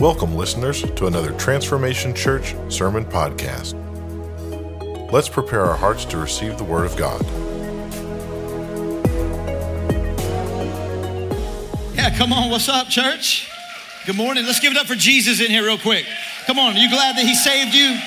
Welcome, listeners, to another Transformation Church Sermon Podcast. Let's prepare our hearts to receive the Word of God. Yeah, come on. What's up, church? Good morning. Let's give it up for Jesus in here, real quick. Come on. Are you glad that He saved you,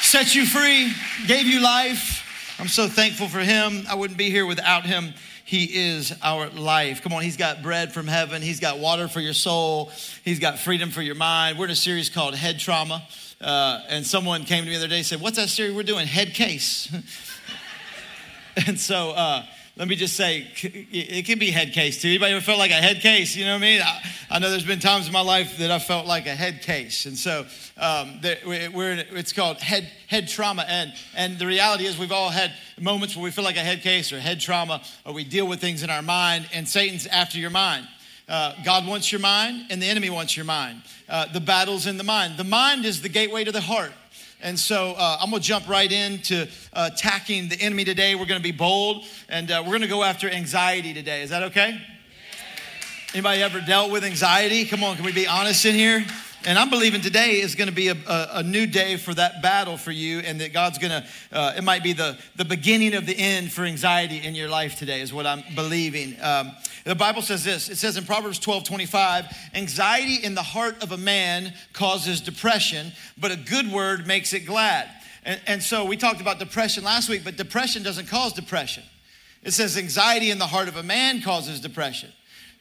set you free, gave you life? I'm so thankful for Him. I wouldn't be here without Him. He is our life. Come on, He's got bread from heaven. He's got water for your soul. He's got freedom for your mind. We're in a series called Head Trauma. Uh, and someone came to me the other day and said, What's that series we're doing? Head case. and so, uh, let me just say, it can be head case too. Anybody ever felt like a head case? You know what I mean? I, I know there's been times in my life that I felt like a head case, and so um, we're in, it's called head head trauma. And and the reality is, we've all had moments where we feel like a head case or head trauma, or we deal with things in our mind, and Satan's after your mind. Uh, God wants your mind, and the enemy wants your mind. Uh, the battle's in the mind. The mind is the gateway to the heart. And so uh, I'm going to jump right into uh, attacking the enemy today. We're going to be bold and uh, we're going to go after anxiety today. Is that okay? Anybody ever dealt with anxiety? Come on, can we be honest in here? And I'm believing today is going to be a, a, a, new day for that battle for you, and that God's going to, uh, it might be the, the beginning of the end for anxiety in your life today, is what I'm believing. Um, the Bible says this it says in Proverbs 12 25, anxiety in the heart of a man causes depression, but a good word makes it glad. And, and so we talked about depression last week, but depression doesn't cause depression. It says anxiety in the heart of a man causes depression.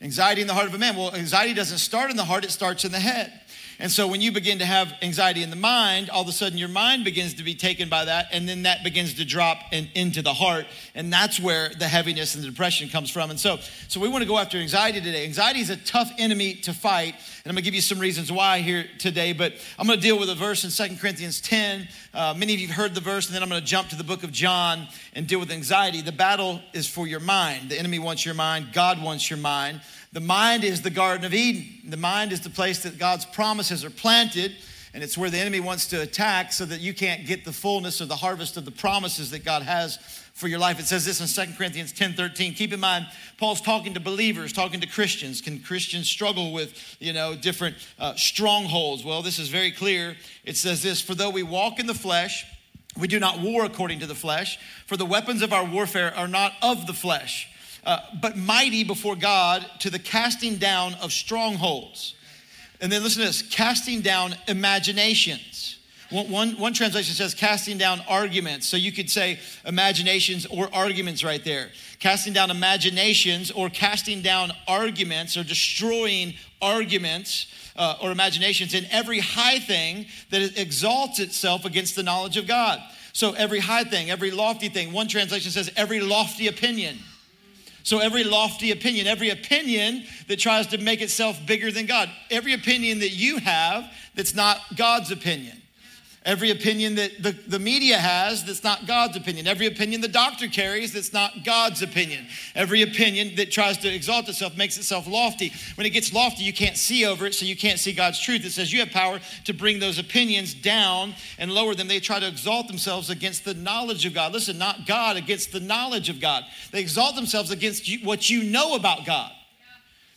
Anxiety in the heart of a man. Well, anxiety doesn't start in the heart, it starts in the head. And so when you begin to have anxiety in the mind, all of a sudden your mind begins to be taken by that, and then that begins to drop in, into the heart. And that's where the heaviness and the depression comes from. And so, so we want to go after anxiety today. Anxiety is a tough enemy to fight. And I'm going to give you some reasons why here today, but I'm going to deal with a verse in Second Corinthians 10. Uh, many of you have heard the verse, and then I'm going to jump to the book of John and deal with anxiety. The battle is for your mind. The enemy wants your mind, God wants your mind. The mind is the Garden of Eden. The mind is the place that God's promises are planted, and it's where the enemy wants to attack so that you can't get the fullness or the harvest of the promises that God has for your life. It says this in 2 Corinthians 10 13. Keep in mind, Paul's talking to believers, talking to Christians. Can Christians struggle with, you know, different uh, strongholds? Well, this is very clear. It says this For though we walk in the flesh, we do not war according to the flesh, for the weapons of our warfare are not of the flesh uh, but mighty before God to the casting down of strongholds. And then listen to this casting down imaginations. One, one, one, translation says casting down arguments. So you could say imaginations or arguments right there. Casting down imaginations or casting down arguments or destroying arguments uh, or imaginations in every high thing that exalts itself against the knowledge of God. So every high thing, every lofty thing. One translation says every lofty opinion. So, every lofty opinion, every opinion that tries to make itself bigger than God, every opinion that you have that's not God's opinion, Every opinion that the, the media has that's not God's opinion. Every opinion the doctor carries that's not God's opinion. Every opinion that tries to exalt itself makes itself lofty. When it gets lofty, you can't see over it, so you can't see God's truth. It says you have power to bring those opinions down and lower them. They try to exalt themselves against the knowledge of God. Listen, not God, against the knowledge of God. They exalt themselves against you, what you know about God.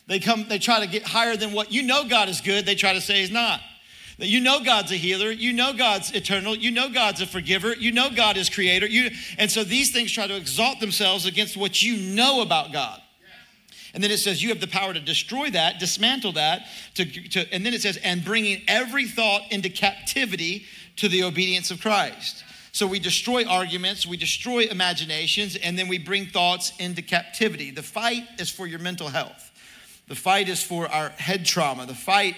They come, they try to get higher than what you know God is good, they try to say he's not. That you know God's a healer, you know God's eternal, you know God's a forgiver, you know God is creator. You, and so these things try to exalt themselves against what you know about God. And then it says you have the power to destroy that, dismantle that, to, to, and then it says, and bringing every thought into captivity to the obedience of Christ. So we destroy arguments, we destroy imaginations, and then we bring thoughts into captivity. The fight is for your mental health. The fight is for our head trauma. The fight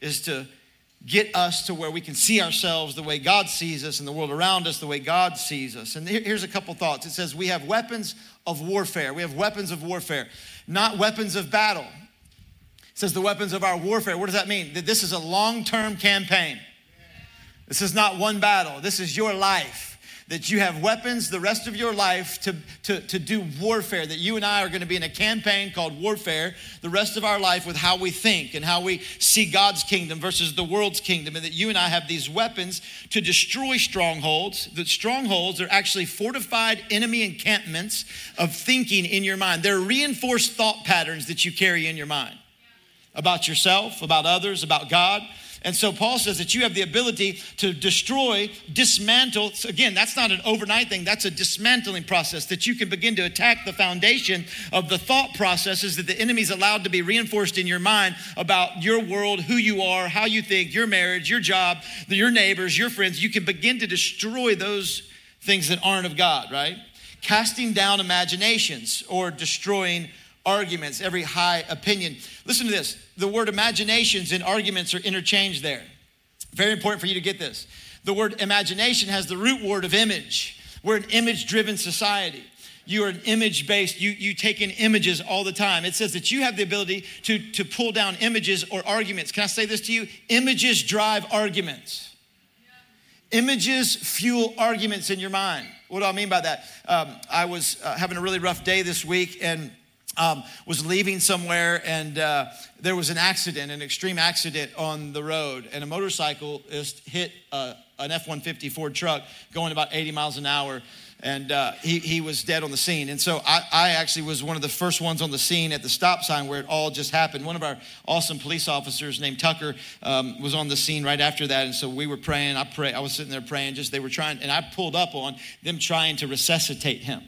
is to get us to where we can see ourselves the way God sees us and the world around us the way God sees us. And here's a couple thoughts. It says we have weapons of warfare. We have weapons of warfare, not weapons of battle. It says the weapons of our warfare. What does that mean? That this is a long-term campaign. This is not one battle. This is your life that you have weapons the rest of your life to, to, to do warfare, that you and I are going to be in a campaign called warfare the rest of our life with how we think and how we see God's kingdom versus the world's kingdom, and that you and I have these weapons to destroy strongholds. That strongholds are actually fortified enemy encampments of thinking in your mind, they're reinforced thought patterns that you carry in your mind. about yourself, about others, about God. And so Paul says that you have the ability to destroy, dismantle. So again, that's not an overnight thing, that's a dismantling process that you can begin to attack the foundation of the thought processes that the enemy's allowed to be reinforced in your mind about your world, who you are, how you think, your marriage, your job, your neighbors, your friends. You can begin to destroy those things that aren't of God, right? Casting down imaginations or destroying arguments, every high opinion. Listen to this the word imaginations and arguments are interchanged there. Very important for you to get this. The word imagination has the root word of image. We're an image driven society. You are an image based, you, you take in images all the time. It says that you have the ability to, to pull down images or arguments. Can I say this to you? Images drive arguments. Images fuel arguments in your mind. What do I mean by that? Um, I was uh, having a really rough day this week and um, was leaving somewhere and uh, there was an accident, an extreme accident on the road, and a motorcyclist hit uh, an F 150 Ford truck going about 80 miles an hour. And uh, he, he was dead on the scene. And so I, I actually was one of the first ones on the scene at the stop sign where it all just happened. One of our awesome police officers named Tucker um, was on the scene right after that. And so we were praying. I pray, I was sitting there praying, just they were trying, and I pulled up on them trying to resuscitate him.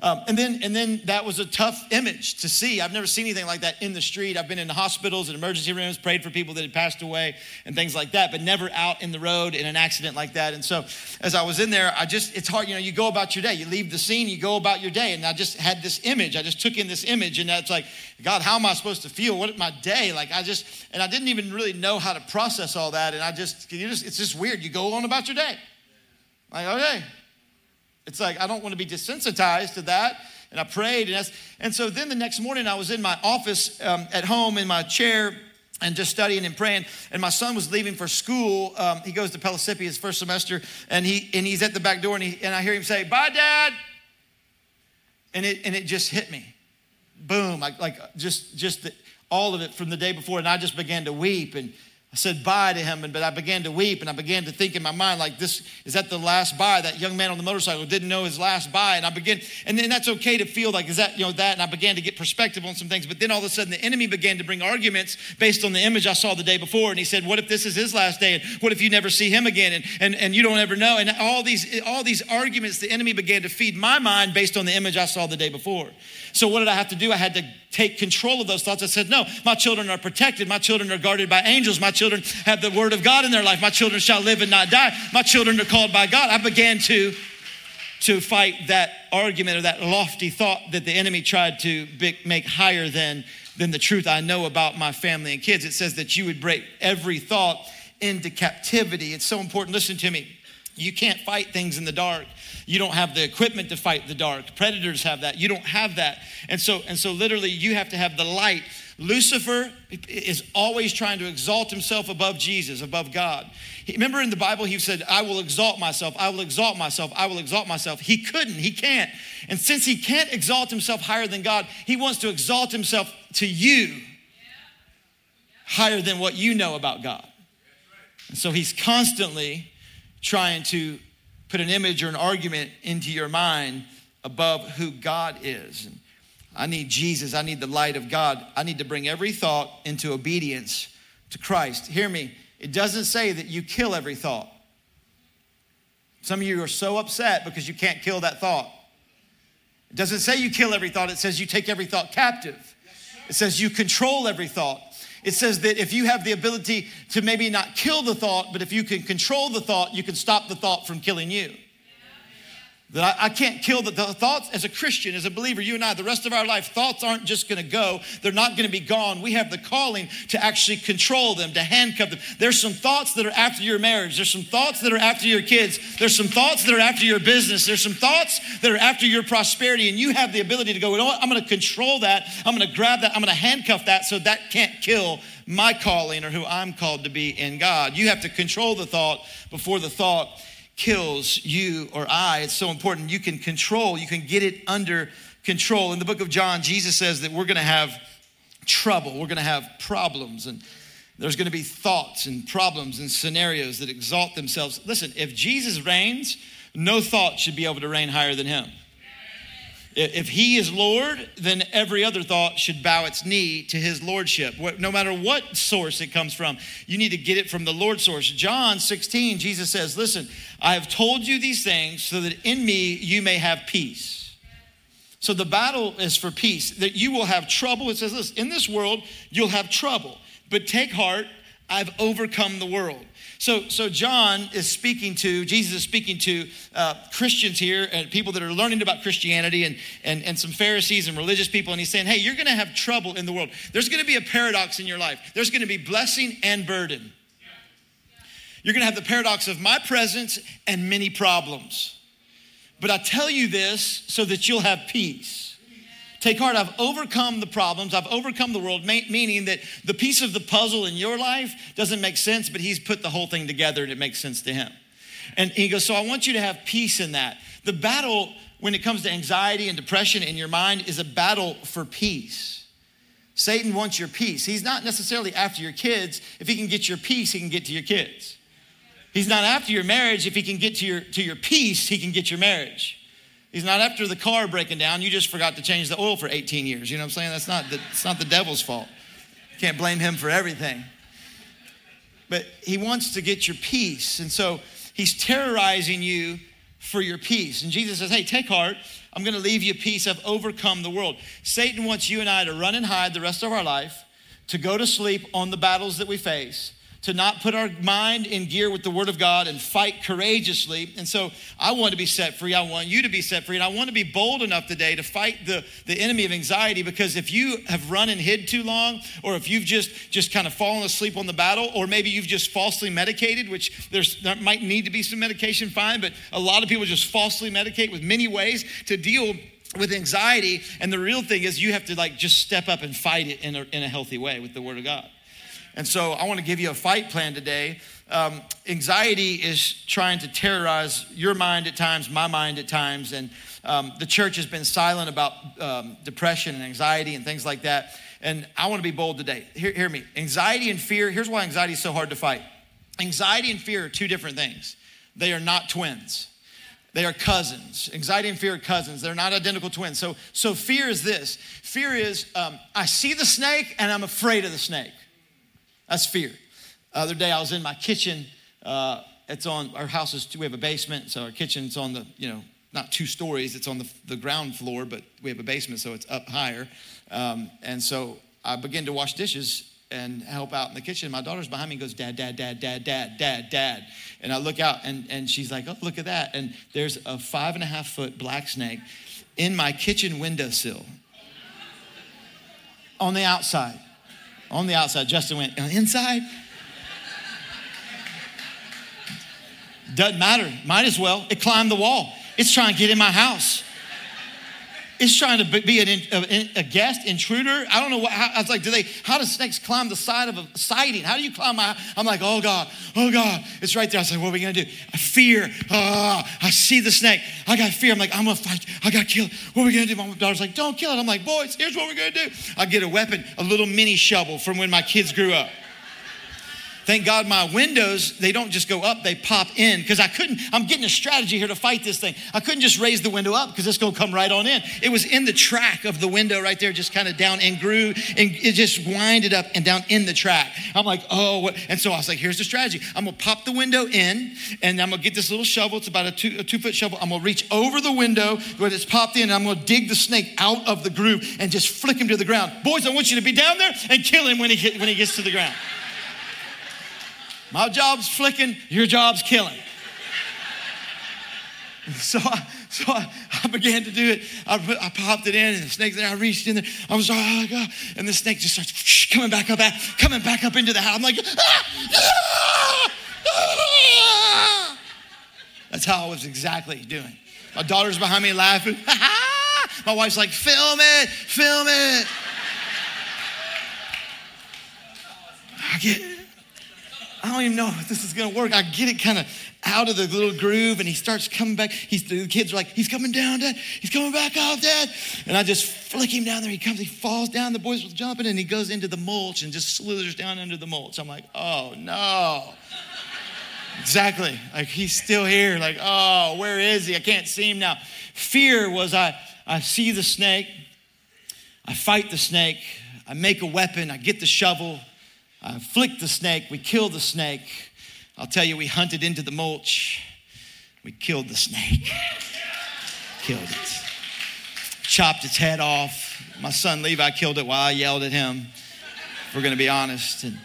Um, and then, and then that was a tough image to see. I've never seen anything like that in the street. I've been in hospitals and emergency rooms, prayed for people that had passed away and things like that, but never out in the road in an accident like that. And so, as I was in there, I just, it's hard, you know, you go about your day, you leave the scene, you go about your day. And I just had this image. I just took in this image, and that's like, God, how am I supposed to feel? What my day? Like, I just, and I didn't even really know how to process all that. And I just, you just, it's just weird. You go on about your day. Like, okay, it's like, I don't want to be desensitized to that. And I prayed. And, and so then the next morning, I was in my office um, at home in my chair and just studying and praying. And my son was leaving for school. Um, he goes to Pellissippi his first semester, and he and he's at the back door, and, he, and I hear him say, "Bye, Dad." And it and it just hit me, boom! Like like just just the, all of it from the day before, and I just began to weep and I said bye to him, and, but I began to weep and I began to think in my mind, like, this is that the last bye? That young man on the motorcycle didn't know his last bye. And I began, and then that's okay to feel like, is that, you know, that? And I began to get perspective on some things. But then all of a sudden, the enemy began to bring arguments based on the image I saw the day before. And he said, What if this is his last day? And what if you never see him again? And, and, and you don't ever know. And all these, all these arguments, the enemy began to feed my mind based on the image I saw the day before. So what did I have to do? I had to take control of those thoughts. I said, No, my children are protected. My children are guarded by angels. My children have the word of God in their life. My children shall live and not die. My children are called by God. I began to, to fight that argument or that lofty thought that the enemy tried to make higher than, than the truth I know about my family and kids. It says that you would break every thought into captivity. It's so important. Listen to me. You can't fight things in the dark. You don't have the equipment to fight the dark. Predators have that. You don't have that. And so and so literally you have to have the light. Lucifer is always trying to exalt himself above Jesus, above God. Remember in the Bible, he said, I will exalt myself, I will exalt myself, I will exalt myself. He couldn't, he can't. And since he can't exalt himself higher than God, he wants to exalt himself to you higher than what you know about God. And so he's constantly trying to put an image or an argument into your mind above who God is. And I need Jesus. I need the light of God. I need to bring every thought into obedience to Christ. Hear me. It doesn't say that you kill every thought. Some of you are so upset because you can't kill that thought. It doesn't say you kill every thought, it says you take every thought captive. It says you control every thought. It says that if you have the ability to maybe not kill the thought, but if you can control the thought, you can stop the thought from killing you. That I, I, can't kill the, the, thoughts as a Christian, as a believer, you and I, the rest of our life, thoughts aren't just gonna go. They're not gonna be gone. We have the calling to actually control them, to handcuff them. There's some thoughts that are after your marriage. There's some thoughts that are after your kids. There's some thoughts that are after your business. There's some thoughts that are after your prosperity. And you have the ability to go, you know what? I'm gonna control that. I'm gonna grab that. I'm gonna handcuff that so that can't kill my calling or who I'm called to be in God. You have to control the thought before the thought kills you or I. It's so important. You can control, you can get it under control. In the book of John, Jesus says that we're going to have trouble, we're going to have problems, and there's going to be thoughts and problems and scenarios that exalt themselves. Listen, if Jesus reigns, no thought should be able to reign higher than him. If he is Lord, then every other thought should bow its knee to his lordship. No matter what source it comes from, you need to get it from the Lord source. John 16, Jesus says, Listen, I have told you these things so that in me you may have peace. So the battle is for peace, that you will have trouble. It says in this world, you'll have trouble, but take heart, I've overcome the world. So, so John is speaking to, Jesus is speaking to uh, Christians here and people that are learning about Christianity and, and, and some Pharisees and religious people. And he's saying, hey, you're going to have trouble in the world. There's going to be a paradox in your life. There's going to be blessing and burden. You're going to have the paradox of my presence and many problems. But I tell you this so that you'll have peace. Take heart, I've overcome the problems, I've overcome the world, meaning that the piece of the puzzle in your life doesn't make sense, but He's put the whole thing together and it makes sense to Him. And He goes, So I want you to have peace in that. The battle when it comes to anxiety and depression in your mind is a battle for peace. Satan wants your peace. He's not necessarily after your kids. If he can get your peace, he can get to your kids. He's not after your marriage. If he can get to your, to your peace, he can get your marriage. He's not after the car breaking down. You just forgot to change the oil for 18 years. You know what I'm saying? That's not the, it's not the devil's fault. You can't blame him for everything. But he wants to get your peace. And so he's terrorizing you for your peace. And Jesus says, Hey, take heart. I'm going to leave you peace. I've overcome the world. Satan wants you and I to run and hide the rest of our life, to go to sleep on the battles that we face, to not put our mind in gear with the Word of God and fight courageously. And so I want to be set free. I want you to be set free. And I want to be bold enough today to fight the, the enemy of anxiety because if you have run and hid too long, or if you've just, just kind of fallen asleep on the battle, or maybe you've just falsely medicated, which there's, there might need to be some medication, fine, but a lot of people just falsely medicate with many ways to deal with anxiety. And the real thing is you have to like just step up and fight it in a, in a healthy way with the Word of God. And so I want to give you a fight plan today. Um, anxiety is trying to terrorize your mind at times, my mind at times, and um, the church has been silent about um, depression and anxiety and things like that. And I want to be bold today. Hear, hear me. Anxiety and fear, here's why anxiety is so hard to fight. Anxiety and fear are two different things, they are not twins. They are cousins. Anxiety and fear are cousins. They're not identical twins. So, so fear is this fear is um, I see the snake and I'm afraid of the snake. That's fear. The other day I was in my kitchen. Uh, it's on our house is we have a basement, so our kitchen's on the you know not two stories. It's on the, the ground floor, but we have a basement, so it's up higher. Um, and so I begin to wash dishes and help out in the kitchen. My daughter's behind me and goes, Dad, Dad, Dad, Dad, Dad, Dad, Dad. And I look out and, and she's like, Oh, look at that. And there's a five and a half foot black snake in my kitchen windowsill on the outside. On the outside. Justin went, uh, inside? Doesn't matter. Might as well. It climbed the wall. It's trying to get in my house. It's trying to be an, a, a, guest intruder. I don't know what. How, I was like, do they? How do snakes climb the side of a siding? How do you climb my? I'm like, oh God, oh God, it's right there. I was like, what are we gonna do? I fear. Oh, I see the snake. I got fear. I'm like, I'm gonna fight. I got to kill it. What are we gonna do? My daughter's like, don't kill it. I'm like, boys, here's what we're gonna do. I get a weapon, a little mini shovel from when my kids grew up. Thank God my windows, they don't just go up, they pop in. Because I couldn't, I'm getting a strategy here to fight this thing. I couldn't just raise the window up because it's gonna come right on in. It was in the track of the window right there, just kind of down and grew and it just winded up and down in the track. I'm like, oh, what? and so I was like, here's the strategy. I'm gonna pop the window in and I'm gonna get this little shovel. It's about a two, a two foot shovel. I'm gonna reach over the window where it's popped in and I'm gonna dig the snake out of the groove and just flick him to the ground. Boys, I want you to be down there and kill him when he, when he gets to the ground. My job's flicking, your job's killing. So I, so I, I, began to do it. I, put, I popped it in, and the snake there. I reached in there. I was like, oh God. And the snake just starts coming back up, coming back up into the house. I'm like, ah, ah, ah. that's how I was exactly doing. My daughter's behind me laughing. My wife's like, film it, film it. I get I don't even know if this is gonna work. I get it kind of out of the little groove and he starts coming back. He's, the kids are like, he's coming down, Dad. He's coming back out, Dad. And I just flick him down there. He comes, he falls down. The boys were jumping and he goes into the mulch and just slithers down under the mulch. I'm like, oh no. exactly. Like he's still here. Like, oh, where is he? I can't see him now. Fear was I, I see the snake, I fight the snake, I make a weapon, I get the shovel, I flicked the snake, we killed the snake. I'll tell you, we hunted into the mulch, we killed the snake, killed it, chopped its head off. My son Levi killed it while I yelled at him, if we're gonna be honest. And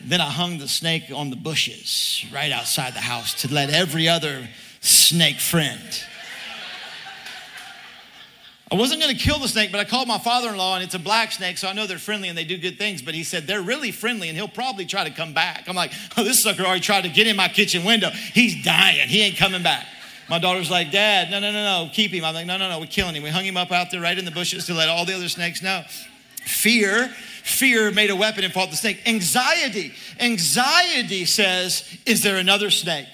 then I hung the snake on the bushes right outside the house to let every other snake friend I wasn't going to kill the snake, but I called my father in law, and it's a black snake, so I know they're friendly and they do good things. But he said, they're really friendly, and he'll probably try to come back. I'm like, oh, this sucker already tried to get in my kitchen window. He's dying. He ain't coming back. My daughter's like, Dad, no, no, no, no, keep him. I'm like, no, no, no, we're killing him. We hung him up out there right in the bushes to let all the other snakes know. Fear, fear made a weapon and fought the snake. Anxiety, anxiety says, is there another snake?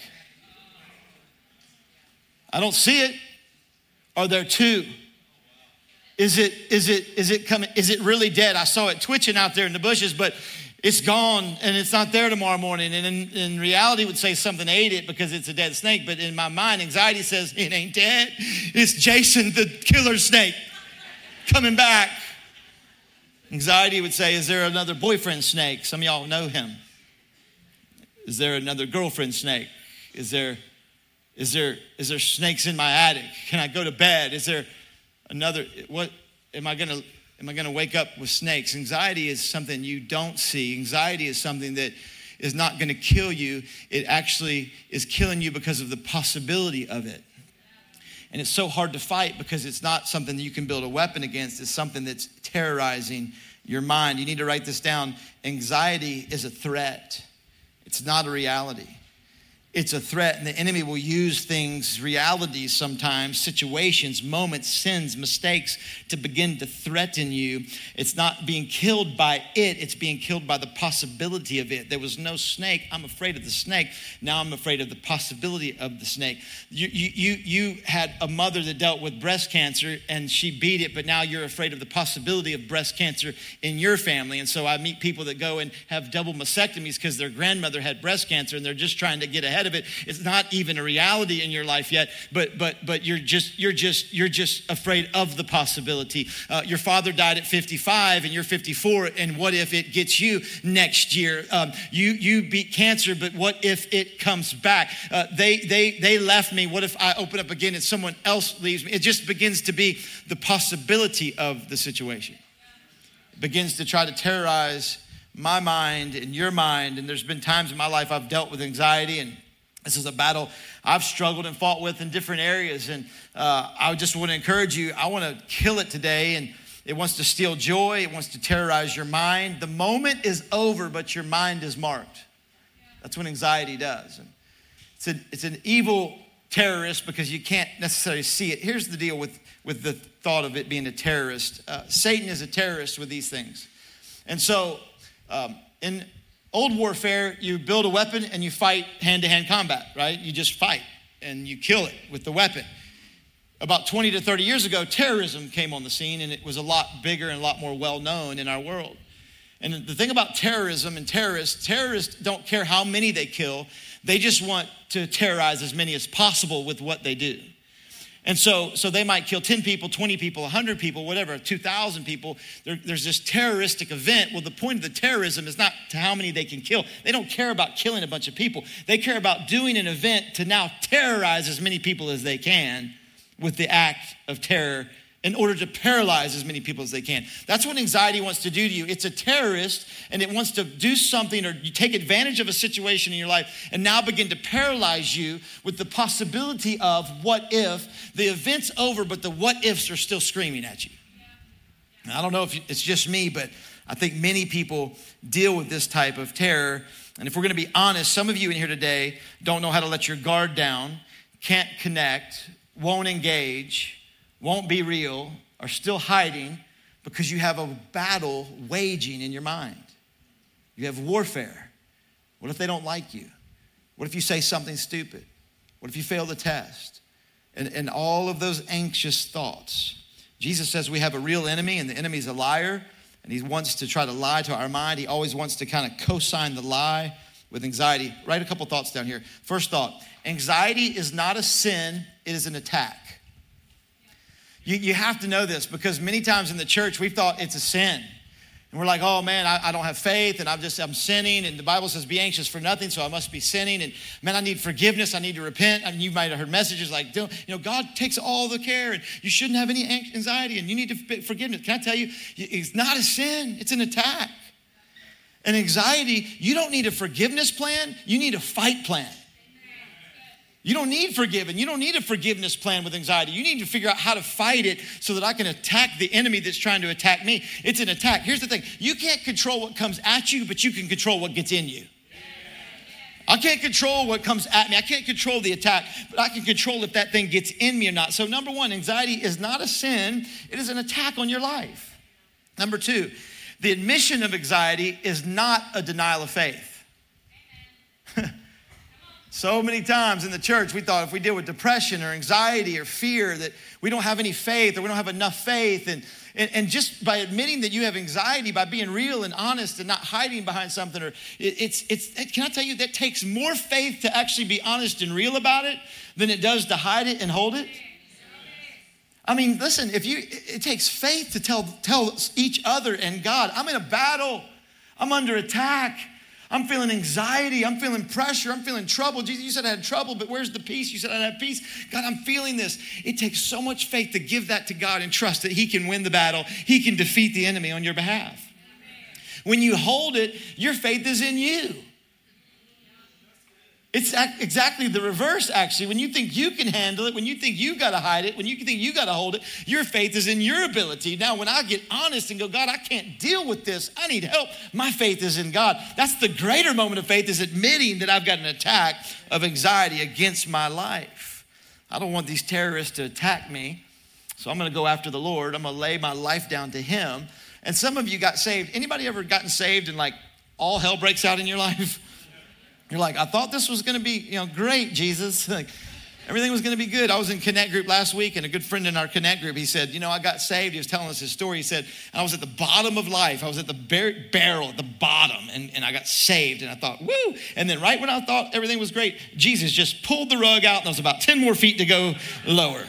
I don't see it. Are there two? Is it, is it, is it coming, is it really dead? I saw it twitching out there in the bushes, but it's gone and it's not there tomorrow morning. And in, in reality would say something ate it because it's a dead snake. But in my mind, anxiety says it ain't dead. It's Jason, the killer snake, coming back. Anxiety would say, is there another boyfriend snake? Some of y'all know him. Is there another girlfriend snake? Is there, is there, is there snakes in my attic? Can I go to bed? Is there, another what am i going to am i going to wake up with snakes? Anxiety is something you don't see. Anxiety is something that is not going to kill you. It actually is killing you because of the possibility of it. And it's so hard to fight because it's not something that you can build a weapon against. It's something that's terrorizing your mind. You need to write this down. Anxiety is a threat. It's not a reality it's a threat, and the enemy will use things, realities sometimes, situations, moments, sins, mistakes to begin to threaten you. It's not being killed by it, it's being killed by the possibility of it. There was no snake. I'm afraid of the snake. Now I'm afraid of the possibility of the snake. You, you, you, you had a mother that dealt with breast cancer and she beat it, but now you're afraid of the possibility of breast cancer in your family. And so I meet people that go and have double mastectomies because their grandmother had breast cancer and they're just trying to get ahead of it. It's not even a reality in your life yet, but but but you're just you're just you're just afraid of the possibility. Uh, your father died at 55 and you're 54, and what if it gets you next year? Um, you you beat cancer, but what if it comes back? Uh, they they they left me. What if I open up again and someone else leaves me? It just begins to be the possibility of the situation. It begins to try to terrorize my mind and your mind. And there's been times in my life I've dealt with anxiety and this is a battle I've struggled and fought with in different areas. And uh, I just want to encourage you, I want to kill it today. And it wants to steal joy, it wants to terrorize your mind. The moment is over, but your mind is marked. That's what anxiety does. And it's, a, it's an evil terrorist because you can't necessarily see it. Here's the deal with, with the thought of it being a terrorist uh, Satan is a terrorist with these things. And so, um, in Old warfare, you build a weapon and you fight hand to hand combat, right? You just fight and you kill it with the weapon. About 20 to 30 years ago, terrorism came on the scene and it was a lot bigger and a lot more well known in our world. And the thing about terrorism and terrorists, terrorists don't care how many they kill, they just want to terrorize as many as possible with what they do. And so, so they might kill 10 people, 20 people, 100 people, whatever, 2,000 people. There, there's this terroristic event. Well, the point of the terrorism is not to how many they can kill. They don't care about killing a bunch of people. They care about doing an event to now terrorize as many people as they can with the act of terror in order to paralyze as many people as they can. That's what anxiety wants to do to you. It's a terrorist and it wants to do something or you take advantage of a situation in your life and now begin to paralyze you with the possibility of what if the event's over, but the what ifs are still screaming at you. I don't know if it's just me, but I think many people deal with this type of terror. And if we're going to be honest, some of you in here today don't know how to let your guard down, can't connect, won't engage, won't be real are still hiding because you have a battle waging in your mind. You have warfare. What if they don't like you? What if you say something stupid? What if you fail the test? And, and all of those anxious thoughts. Jesus says we have a real enemy, and the enemy is a liar, and he wants to try to lie to our mind. He always wants to kind of co sign the lie with anxiety. Write a couple thoughts down here. First thought anxiety is not a sin, it is an attack. You, you have to know this because many times in the church we've thought it's a sin. And we're like, oh man, I, I, don't have faith and I'm just, I'm sinning. And the Bible says, be anxious for nothing, so I must be sinning. And man, I need forgiveness. I need to repent. I mean, you might have heard messages like, you know, God takes all the care and you shouldn't have any anxiety and you need to forgiveness. Can I tell you, it's not a sin, it's an attack. And anxiety, you don't need a forgiveness plan, you need a fight plan. You don't need forgiving. You don't need a forgiveness plan with anxiety. You need to figure out how to fight it so that I can attack the enemy that's trying to attack me. It's an attack. Here's the thing you can't control what comes at you, but you can control what gets in you. I can't control what comes at me. I can't control the attack, but I can control if that thing gets in me or not. So, number one, anxiety is not a sin, it is an attack on your life. Number two, the admission of anxiety is not a denial of faith. So many times in the church, we thought if we deal with depression or anxiety or fear, that we don't have any faith or we don't have enough faith. And, and, and just by admitting that you have anxiety, by being real and honest and not hiding behind something, or it, it's, it's, can I tell you, that takes more faith to actually be honest and real about it than it does to hide it and hold it. I mean, listen, if you, it takes faith to tell, tell each other and God, I'm in a battle, I'm under attack. I'm feeling anxiety. I'm feeling pressure. I'm feeling trouble. Jesus, you said I had trouble, but where's the peace? You said I had peace. God, I'm feeling this. It takes so much faith to give that to God and trust that He can win the battle. He can defeat the enemy on your behalf. When you hold it, your faith is in you. It's exactly the reverse, actually. When you think you can handle it, when you think you got to hide it, when you think you got to hold it, your faith is in your ability. Now, when I get honest and go, God, I can't deal with this, I need help, my faith is in God. That's the greater moment of faith, is admitting that I've got an attack of anxiety against my life. I don't want these terrorists to attack me, so I'm going to go after the Lord. I'm going to lay my life down to Him. And some of you got saved. Anybody ever gotten saved and like all hell breaks out in your life? You're like, I thought this was going to be, you know, great, Jesus. Like, everything was going to be good. I was in Connect group last week, and a good friend in our Connect group, he said, you know, I got saved. He was telling us his story. He said, I was at the bottom of life. I was at the bar- barrel, at the bottom, and, and I got saved. And I thought, woo. And then right when I thought everything was great, Jesus just pulled the rug out, and there was about 10 more feet to go lower.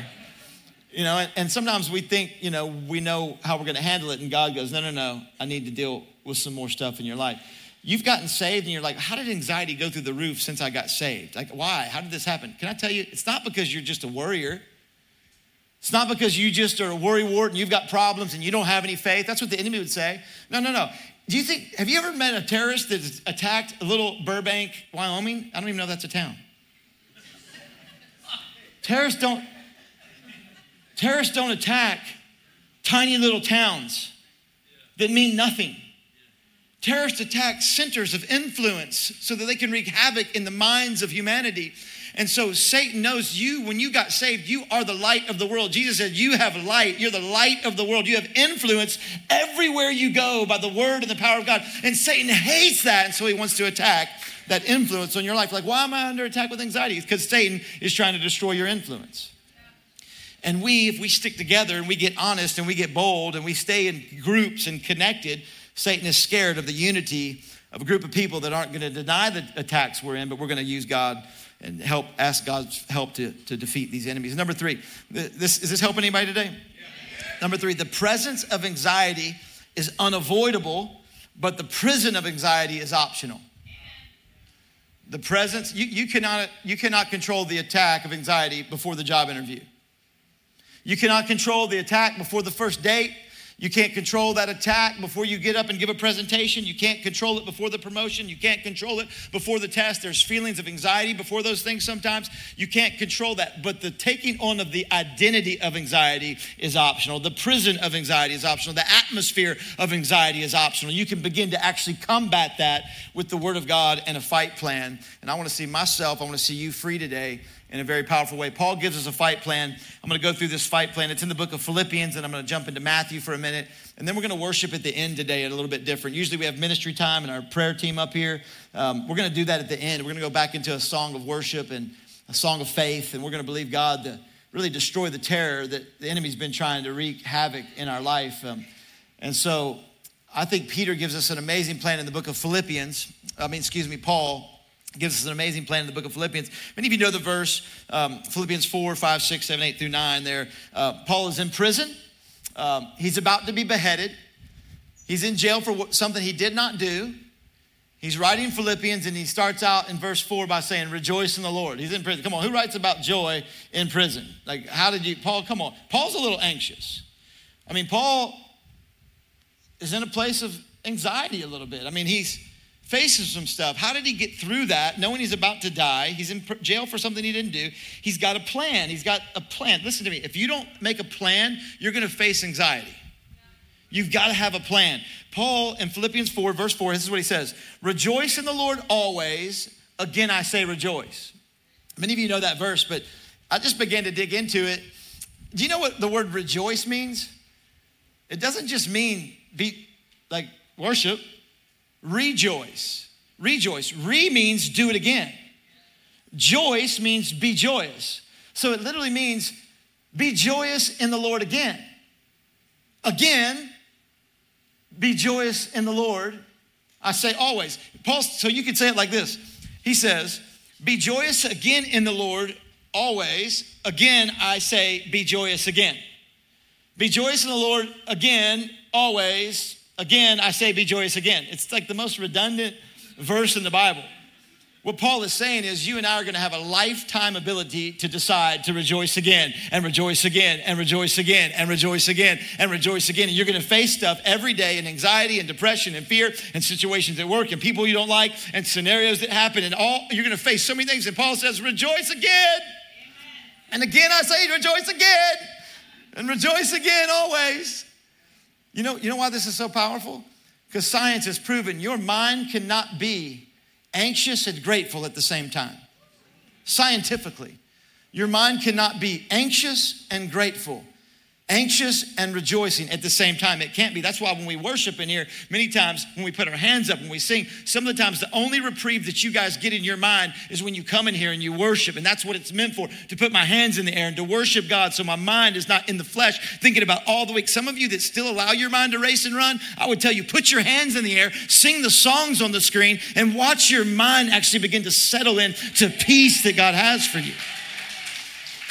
You know, and, and sometimes we think, you know, we know how we're going to handle it, and God goes, no, no, no, I need to deal with some more stuff in your life. You've gotten saved and you're like, how did anxiety go through the roof since I got saved? Like, why? How did this happen? Can I tell you, it's not because you're just a worrier. It's not because you just are a worrywart and you've got problems and you don't have any faith. That's what the enemy would say. No, no, no. Do you think, have you ever met a terrorist that attacked a little Burbank, Wyoming? I don't even know that's a town. terrorists don't, terrorists don't attack tiny little towns that mean nothing. Terrorist attack centers of influence so that they can wreak havoc in the minds of humanity. And so Satan knows you, when you got saved, you are the light of the world. Jesus said, You have light. You're the light of the world. You have influence everywhere you go by the word and the power of God. And Satan hates that. And so he wants to attack that influence on your life. Like, why am I under attack with anxiety? Because Satan is trying to destroy your influence. And we, if we stick together and we get honest and we get bold and we stay in groups and connected, Satan is scared of the unity of a group of people that aren't going to deny the attacks we're in, but we're going to use God and help, ask God's help to, to defeat these enemies. Number three, this, is this helping anybody today? Yeah. Number three, the presence of anxiety is unavoidable, but the prison of anxiety is optional. The presence, you, you, cannot, you cannot control the attack of anxiety before the job interview. You cannot control the attack before the first date. You can't control that attack before you get up and give a presentation. You can't control it before the promotion. You can't control it before the test. There's feelings of anxiety before those things sometimes. You can't control that. But the taking on of the identity of anxiety is optional. The prison of anxiety is optional. The atmosphere of anxiety is optional. You can begin to actually combat that with the Word of God and a fight plan. And I want to see myself, I want to see you free today in a very powerful way. Paul gives us a fight plan. I'm going to go through this fight plan. It's in the book of Philippians, and I'm going to jump into Matthew for a minute. And then we're going to worship at the end today a little bit different. Usually we have ministry time and our prayer team up here. Um, we're going to do that at the end. We're going to go back into a song of worship and a song of faith, and we're going to believe God to really destroy the terror that the enemy's been trying to wreak havoc in our life. Um, and so I think Peter gives us an amazing plan in the book of Philippians. I mean, excuse me, Paul gives us an amazing plan in the book of Philippians. Many of you know the verse, um, Philippians 4, 5, 6, 7, 8 through 9 there. Uh, Paul is in prison. Um, he's about to be beheaded. He's in jail for something he did not do. He's writing Philippians and he starts out in verse 4 by saying, Rejoice in the Lord. He's in prison. Come on, who writes about joy in prison? Like, how did you, Paul, come on. Paul's a little anxious. I mean, Paul is in a place of anxiety a little bit. I mean, he's faces some stuff. How did he get through that knowing he's about to die? He's in jail for something he didn't do. He's got a plan. He's got a plan. Listen to me. If you don't make a plan, you're going to face anxiety. You've got to have a plan. Paul in Philippians 4, verse 4, this is what he says Rejoice in the Lord always. Again, I say rejoice. Many of you know that verse, but I just began to dig into it. Do you know what the word rejoice means? It doesn't just mean be like worship, rejoice. Rejoice. Re means do it again. Joyce means be joyous. So it literally means be joyous in the Lord again. Again, be joyous in the Lord. I say always. Paul, so you could say it like this. He says, Be joyous again in the Lord always. Again, I say, Be joyous again. Be joyous in the Lord again, always. Again, I say, Be joyous again. It's like the most redundant verse in the Bible. What Paul is saying is, you and I are going to have a lifetime ability to decide to rejoice again and rejoice again and rejoice again and rejoice again and rejoice again. And you're going to face stuff every day and anxiety and depression and fear and situations at work and people you don't like and scenarios that happen and all. You're going to face so many things. And Paul says, rejoice again. And again, I say, rejoice again and rejoice again always. You know, you know why this is so powerful? Because science has proven your mind cannot be anxious and grateful at the same time. Scientifically, your mind cannot be anxious and grateful anxious and rejoicing at the same time. It can't be. That's why when we worship in here, many times when we put our hands up, when we sing, some of the times the only reprieve that you guys get in your mind is when you come in here and you worship. And that's what it's meant for to put my hands in the air and to worship God so my mind is not in the flesh thinking about all the week. Some of you that still allow your mind to race and run, I would tell you put your hands in the air, sing the songs on the screen, and watch your mind actually begin to settle in to peace that God has for you.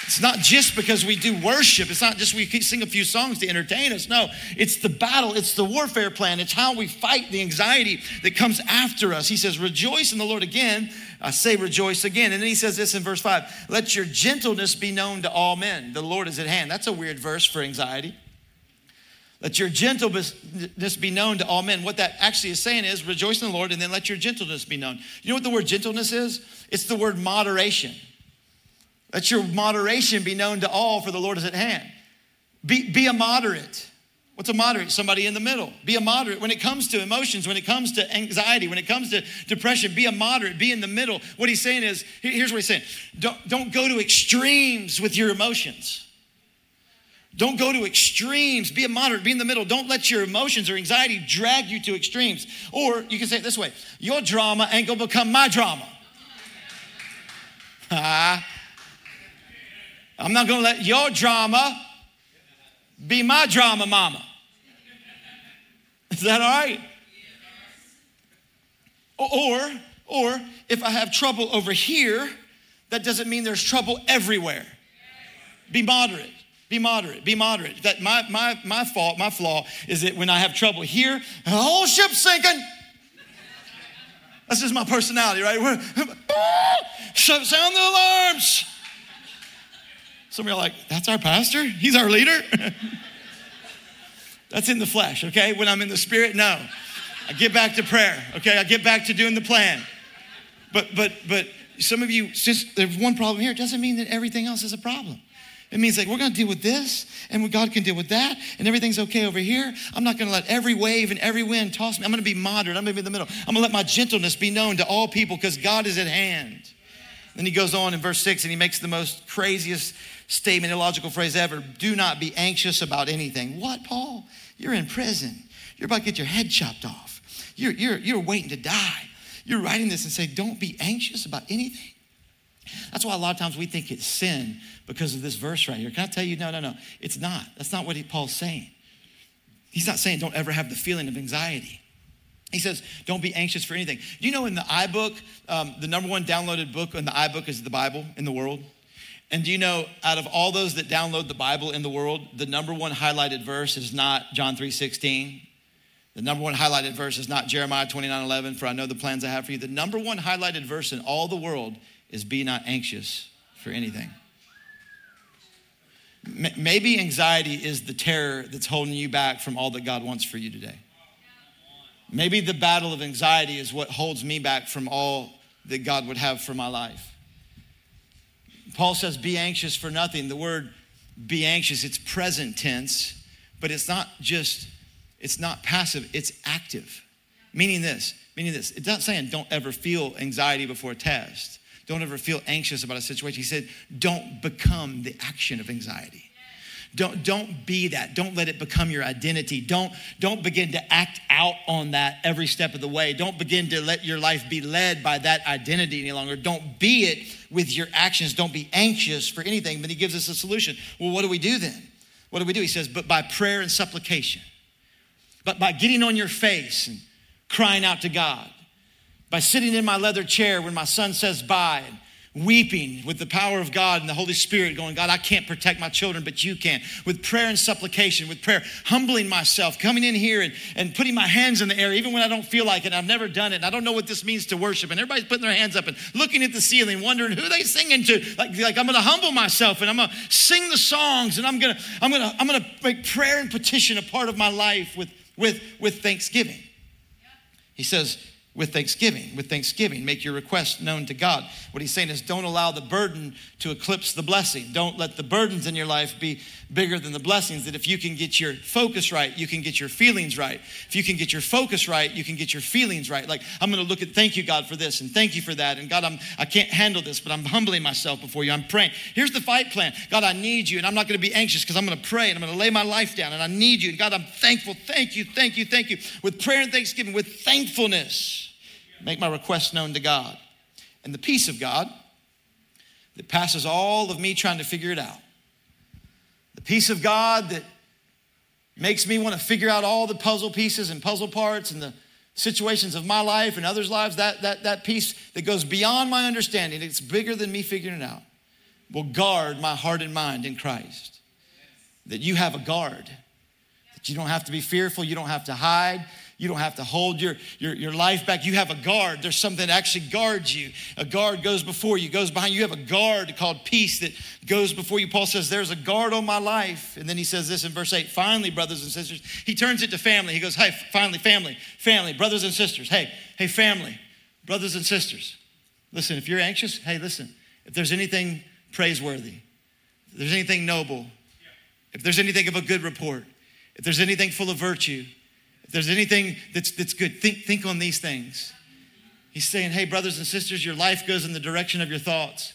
It's not just because we do worship. It's not just we sing a few songs to entertain us. No, it's the battle. It's the warfare plan. It's how we fight the anxiety that comes after us. He says, Rejoice in the Lord again. I say rejoice again. And then he says this in verse 5 Let your gentleness be known to all men. The Lord is at hand. That's a weird verse for anxiety. Let your gentleness be known to all men. What that actually is saying is rejoice in the Lord and then let your gentleness be known. You know what the word gentleness is? It's the word moderation. Let your moderation be known to all, for the Lord is at hand. Be, be a moderate. What's a moderate? Somebody in the middle. Be a moderate when it comes to emotions, when it comes to anxiety, when it comes to depression. Be a moderate. Be in the middle. What he's saying is here's what he's saying don't, don't go to extremes with your emotions. Don't go to extremes. Be a moderate. Be in the middle. Don't let your emotions or anxiety drag you to extremes. Or you can say it this way your drama ain't gonna become my drama. I'm not going to let your drama be my drama mama. Is that all right? Or, or if I have trouble over here, that doesn't mean there's trouble everywhere. Be moderate. Be moderate. Be moderate. That my my my fault, my flaw is that when I have trouble here, the whole ship's sinking. That's just my personality, right? Sound the alarms. Some of you are like, that's our pastor? He's our leader? that's in the flesh, okay? When I'm in the spirit, no. I get back to prayer, okay? I get back to doing the plan. But but but some of you, just there's one problem here, it doesn't mean that everything else is a problem. It means like we're gonna deal with this, and God can deal with that, and everything's okay over here. I'm not gonna let every wave and every wind toss me. I'm gonna be moderate. I'm gonna be in the middle. I'm gonna let my gentleness be known to all people because God is at hand. Then he goes on in verse six and he makes the most craziest statement, illogical phrase ever do not be anxious about anything. What, Paul? You're in prison. You're about to get your head chopped off. You're, you're, you're waiting to die. You're writing this and say, don't be anxious about anything. That's why a lot of times we think it's sin because of this verse right here. Can I tell you, no, no, no, it's not. That's not what Paul's saying. He's not saying don't ever have the feeling of anxiety. He says, don't be anxious for anything. Do you know in the iBook, um, the number one downloaded book in the iBook is the Bible in the world? And do you know, out of all those that download the Bible in the world, the number one highlighted verse is not John 3 16. The number one highlighted verse is not Jeremiah 29 11, for I know the plans I have for you. The number one highlighted verse in all the world is be not anxious for anything. Maybe anxiety is the terror that's holding you back from all that God wants for you today. Maybe the battle of anxiety is what holds me back from all that God would have for my life. Paul says, Be anxious for nothing. The word be anxious, it's present tense, but it's not just, it's not passive, it's active. Meaning this, meaning this. It's not saying don't ever feel anxiety before a test. Don't ever feel anxious about a situation. He said, don't become the action of anxiety. Don't, don't be that. Don't let it become your identity. Don't, don't begin to act out on that every step of the way. Don't begin to let your life be led by that identity any longer. Don't be it with your actions. Don't be anxious for anything. But he gives us a solution. Well, what do we do then? What do we do? He says, but by prayer and supplication, but by getting on your face and crying out to God, by sitting in my leather chair when my son says bye and weeping with the power of God and the Holy Spirit, going, God, I can't protect my children, but you can. With prayer and supplication, with prayer, humbling myself, coming in here and, and putting my hands in the air, even when I don't feel like it. I've never done it. And I don't know what this means to worship. And everybody's putting their hands up and looking at the ceiling, wondering who they singing to. Like, like I'm gonna humble myself and I'm gonna sing the songs and I'm gonna, I'm gonna, I'm gonna make prayer and petition a part of my life with, with, with thanksgiving. He says, with thanksgiving. With thanksgiving, make your request known to God. What he's saying is don't allow the burden to eclipse the blessing. Don't let the burdens in your life be bigger than the blessings. That if you can get your focus right, you can get your feelings right. If you can get your focus right, you can get your feelings right. Like, I'm going to look at thank you, God, for this and thank you for that. And God, I'm, I can't handle this, but I'm humbling myself before you. I'm praying. Here's the fight plan God, I need you, and I'm not going to be anxious because I'm going to pray and I'm going to lay my life down, and I need you. And God, I'm thankful. Thank you, thank you, thank you. With prayer and thanksgiving, with thankfulness make my request known to God. And the peace of God that passes all of me trying to figure it out. The peace of God that makes me want to figure out all the puzzle pieces and puzzle parts and the situations of my life and others' lives, that, that, that peace that goes beyond my understanding, it's bigger than me figuring it out, will guard my heart and mind in Christ. That you have a guard, that you don't have to be fearful, you don't have to hide, you don't have to hold your, your, your life back. You have a guard. There's something that actually guards you. A guard goes before you, goes behind you. You have a guard called peace that goes before you. Paul says, There's a guard on my life. And then he says this in verse 8 Finally, brothers and sisters, he turns it to family. He goes, Hey, finally, family, family, brothers and sisters. Hey, hey, family, brothers and sisters. Listen, if you're anxious, hey, listen, if there's anything praiseworthy, if there's anything noble, if there's anything of a good report, if there's anything full of virtue, if there's anything that's, that's good, think, think on these things. He's saying, hey, brothers and sisters, your life goes in the direction of your thoughts.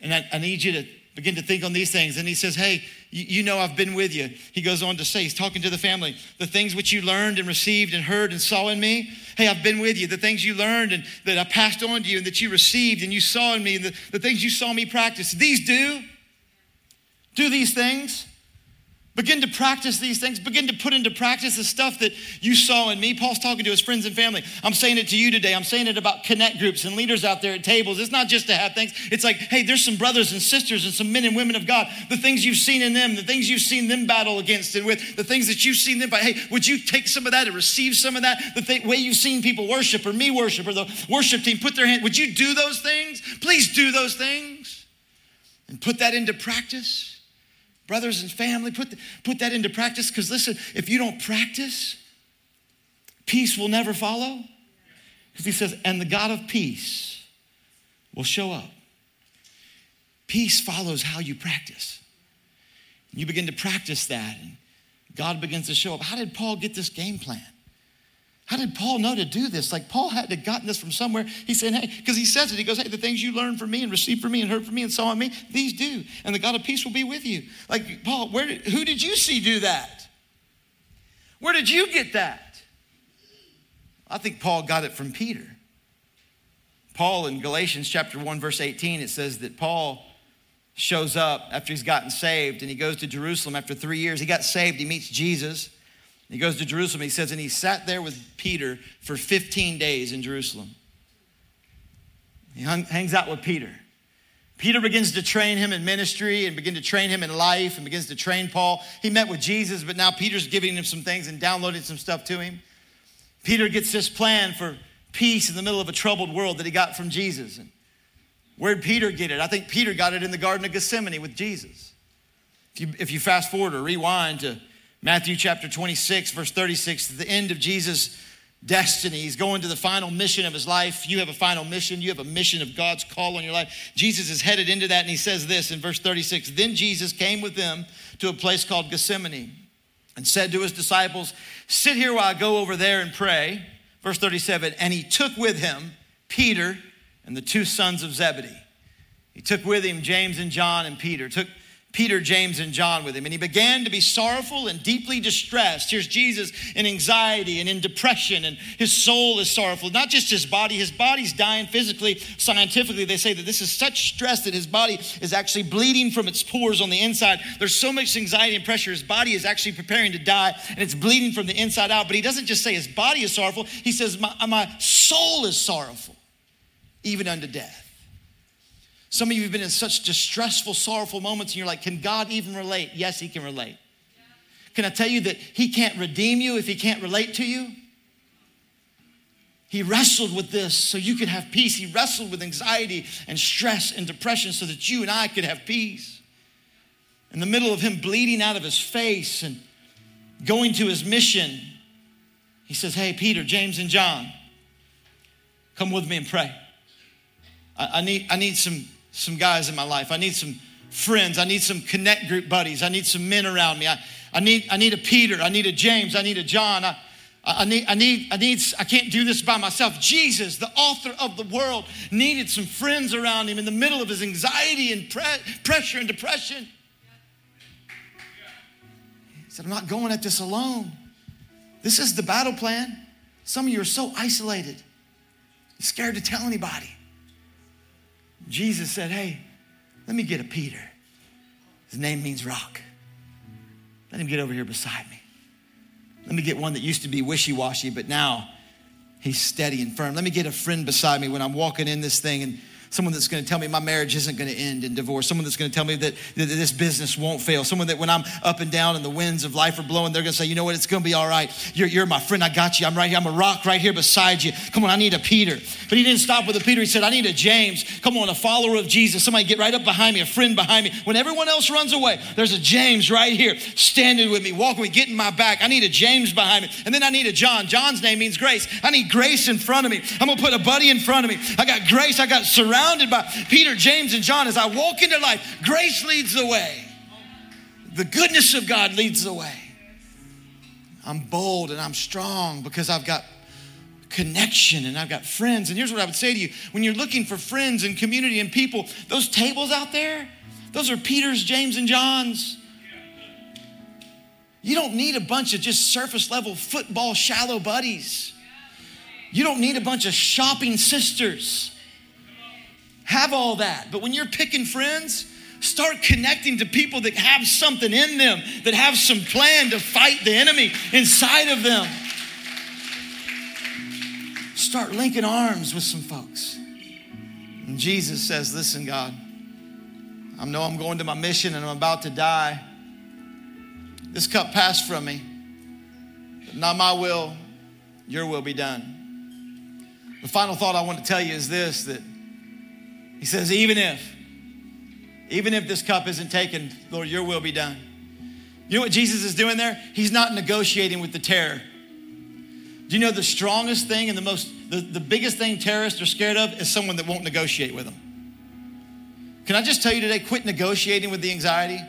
And I, I need you to begin to think on these things. And he says, hey, you, you, know I've been with you. He goes on to say, he's talking to the family, the things which you learned and received and heard and saw in me. Hey, I've been with you. The things you learned and that I passed on to you and that you received and you saw in me, the, the things you saw me practice. These do. Do these things. Begin to practice these things. Begin to put into practice the stuff that you saw in me. Paul's talking to his friends and family. I'm saying it to you today. I'm saying it about connect groups and leaders out there at tables. It's not just to have things. It's like, hey, there's some brothers and sisters and some men and women of God. The things you've seen in them, the things you've seen them battle against and with, the things that you've seen them fight. Hey, would you take some of that and receive some of that? The th- way you've seen people worship or me worship or the worship team put their hand. Would you do those things? Please do those things and put that into practice brothers and family, put, the, put that into practice. Because listen, if you don't practice, peace will never follow. Because he says, and the God of peace will show up. Peace follows how you practice. You begin to practice that, and God begins to show up. How did Paul get this game plan? How did Paul know to do this? Like Paul had to gotten this from somewhere. He said, hey, because he says it. He goes, hey, the things you learned from me and received from me and heard from me and saw in me, these do. And the God of peace will be with you. Like, Paul, where did, who did you see do that? Where did you get that? I think Paul got it from Peter. Paul in Galatians chapter 1, verse 18, it says that Paul shows up after he's gotten saved and he goes to Jerusalem after three years. He got saved, he meets Jesus. He goes to Jerusalem. He says, and he sat there with Peter for 15 days in Jerusalem. He hung, hangs out with Peter. Peter begins to train him in ministry and begin to train him in life and begins to train Paul. He met with Jesus, but now Peter's giving him some things and downloading some stuff to him. Peter gets this plan for peace in the middle of a troubled world that he got from Jesus. And where'd Peter get it? I think Peter got it in the Garden of Gethsemane with Jesus. If you, if you fast forward or rewind to Matthew chapter 26, verse 36, the end of Jesus' destiny. He's going to the final mission of his life. You have a final mission. You have a mission of God's call on your life. Jesus is headed into that, and he says this in verse 36 Then Jesus came with them to a place called Gethsemane and said to his disciples, Sit here while I go over there and pray. Verse 37 And he took with him Peter and the two sons of Zebedee. He took with him James and John and Peter, took Peter, James, and John with him. And he began to be sorrowful and deeply distressed. Here's Jesus in anxiety and in depression, and his soul is sorrowful. Not just his body, his body's dying physically. Scientifically, they say that this is such stress that his body is actually bleeding from its pores on the inside. There's so much anxiety and pressure, his body is actually preparing to die, and it's bleeding from the inside out. But he doesn't just say his body is sorrowful, he says, My, my soul is sorrowful, even unto death. Some of you have been in such distressful, sorrowful moments, and you're like, Can God even relate? Yes, He can relate. Can I tell you that He can't redeem you if He can't relate to you? He wrestled with this so you could have peace. He wrestled with anxiety and stress and depression so that you and I could have peace. In the middle of him bleeding out of his face and going to his mission, he says, Hey, Peter, James, and John, come with me and pray. I, need, I need some some guys in my life. I need some friends. I need some connect group buddies. I need some men around me. I, I, need, I need a Peter. I need a James. I need a John. I, I need, I need, I need, I can't do this by myself. Jesus, the author of the world, needed some friends around him in the middle of his anxiety and pre- pressure and depression. He said, I'm not going at this alone. This is the battle plan. Some of you are so isolated, scared to tell anybody. Jesus said, Hey, let me get a Peter. His name means rock. Let him get over here beside me. Let me get one that used to be wishy washy, but now he's steady and firm. Let me get a friend beside me when I'm walking in this thing and someone that's going to tell me my marriage isn't going to end in divorce, someone that's going to tell me that, that, this business won't fail, someone that when I'm up and down and the winds of life are blowing, they're going to say, you know what, it's going to be all right. You're, you're my friend. I got you. I'm right here. I'm a rock right here beside you. Come on, I need a Peter. But he didn't stop with a Peter. He said, I need a James. Come on, a follower of Jesus. Somebody get right up behind me, a friend behind me. When everyone else runs away, there's a James right here standing with me, walking with me, getting my back. I need a James behind me. And then I need a John. John's name means grace. I need grace in front of me. I'm going to put a buddy in front of me. I got grace. I got surrounded by Peter James, and John, as I walk into life, grace leads the way. The goodness of God leads the way. I'm bold and I'm strong because I've got connection and I've got friends. And here's what I would say to you when you're looking for friends and community and people, those tables out there, those are Peter's, James, and John's. You don't need a bunch of just surface level football shallow buddies. You don't need a bunch of shopping sisters have all that. But when you're picking friends, start connecting to people that have something in them, that have some plan to fight the enemy inside of them. Start linking arms with some folks. And Jesus says, Listen, God, I know I'm going to my mission and I'm about to die. This cup passed from me, but not my will, your will be done. The final thought I want to tell you is this that he says, even if, even if this cup isn't taken, Lord, your will be done. You know what Jesus is doing there? He's not negotiating with the terror. Do you know the strongest thing and the most, the, the biggest thing terrorists are scared of is someone that won't negotiate with them? Can I just tell you today, quit negotiating with the anxiety?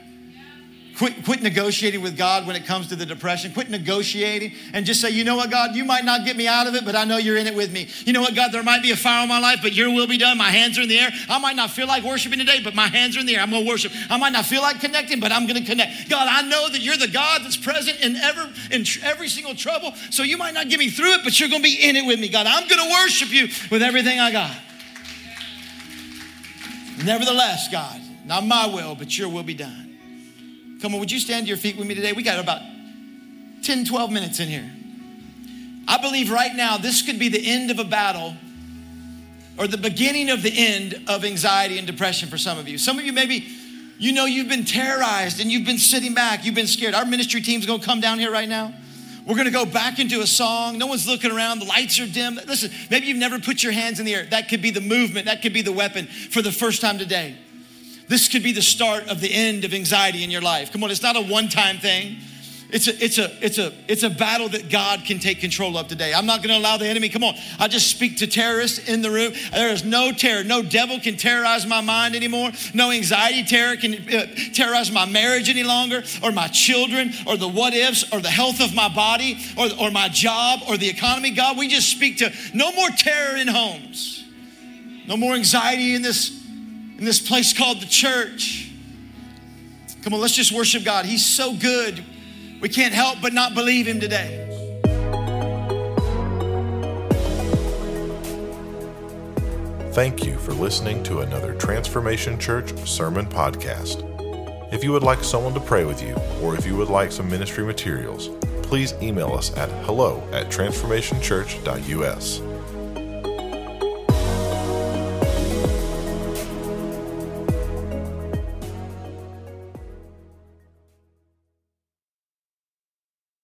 Quit, quit negotiating with God when it comes to the depression. Quit negotiating and just say, you know what, God, you might not get me out of it, but I know you're in it with me. You know what, God, there might be a fire in my life, but your will be done. My hands are in the air. I might not feel like worshiping today, but my hands are in the air. I'm going to worship. I might not feel like connecting, but I'm going to connect. God, I know that you're the God that's present in, ever, in every single trouble. So you might not get me through it, but you're going to be in it with me. God, I'm going to worship you with everything I got. Nevertheless, God, not my will, but your will be done. Come on, would you stand to your feet with me today? We got about 10, 12 minutes in here. I believe right now this could be the end of a battle or the beginning of the end of anxiety and depression for some of you. Some of you maybe you know you've been terrorized and you've been sitting back, you've been scared. Our ministry team's gonna come down here right now. We're gonna go back into a song. No one's looking around, the lights are dim. Listen, maybe you've never put your hands in the air. That could be the movement, that could be the weapon for the first time today. This could be the start of the end of anxiety in your life. Come on, it's not a one time thing. It's a, it's a, it's a, it's a battle that God can take control of today. I'm not going to allow the enemy. Come on, I just speak to terrorists in the room. There is no terror. No devil can terrorize my mind anymore. No anxiety terror can uh, terrorize my marriage any longer, or my children, or the what ifs, or the health of my body, or, or my job, or the economy. God, we just speak to no more terror in homes, no more anxiety in this in this place called the church. Come on, let's just worship God. He's so good. We can't help but not believe him today. Thank you for listening to another Transformation Church sermon podcast. If you would like someone to pray with you, or if you would like some ministry materials, please email us at hello at transformationchurch.us.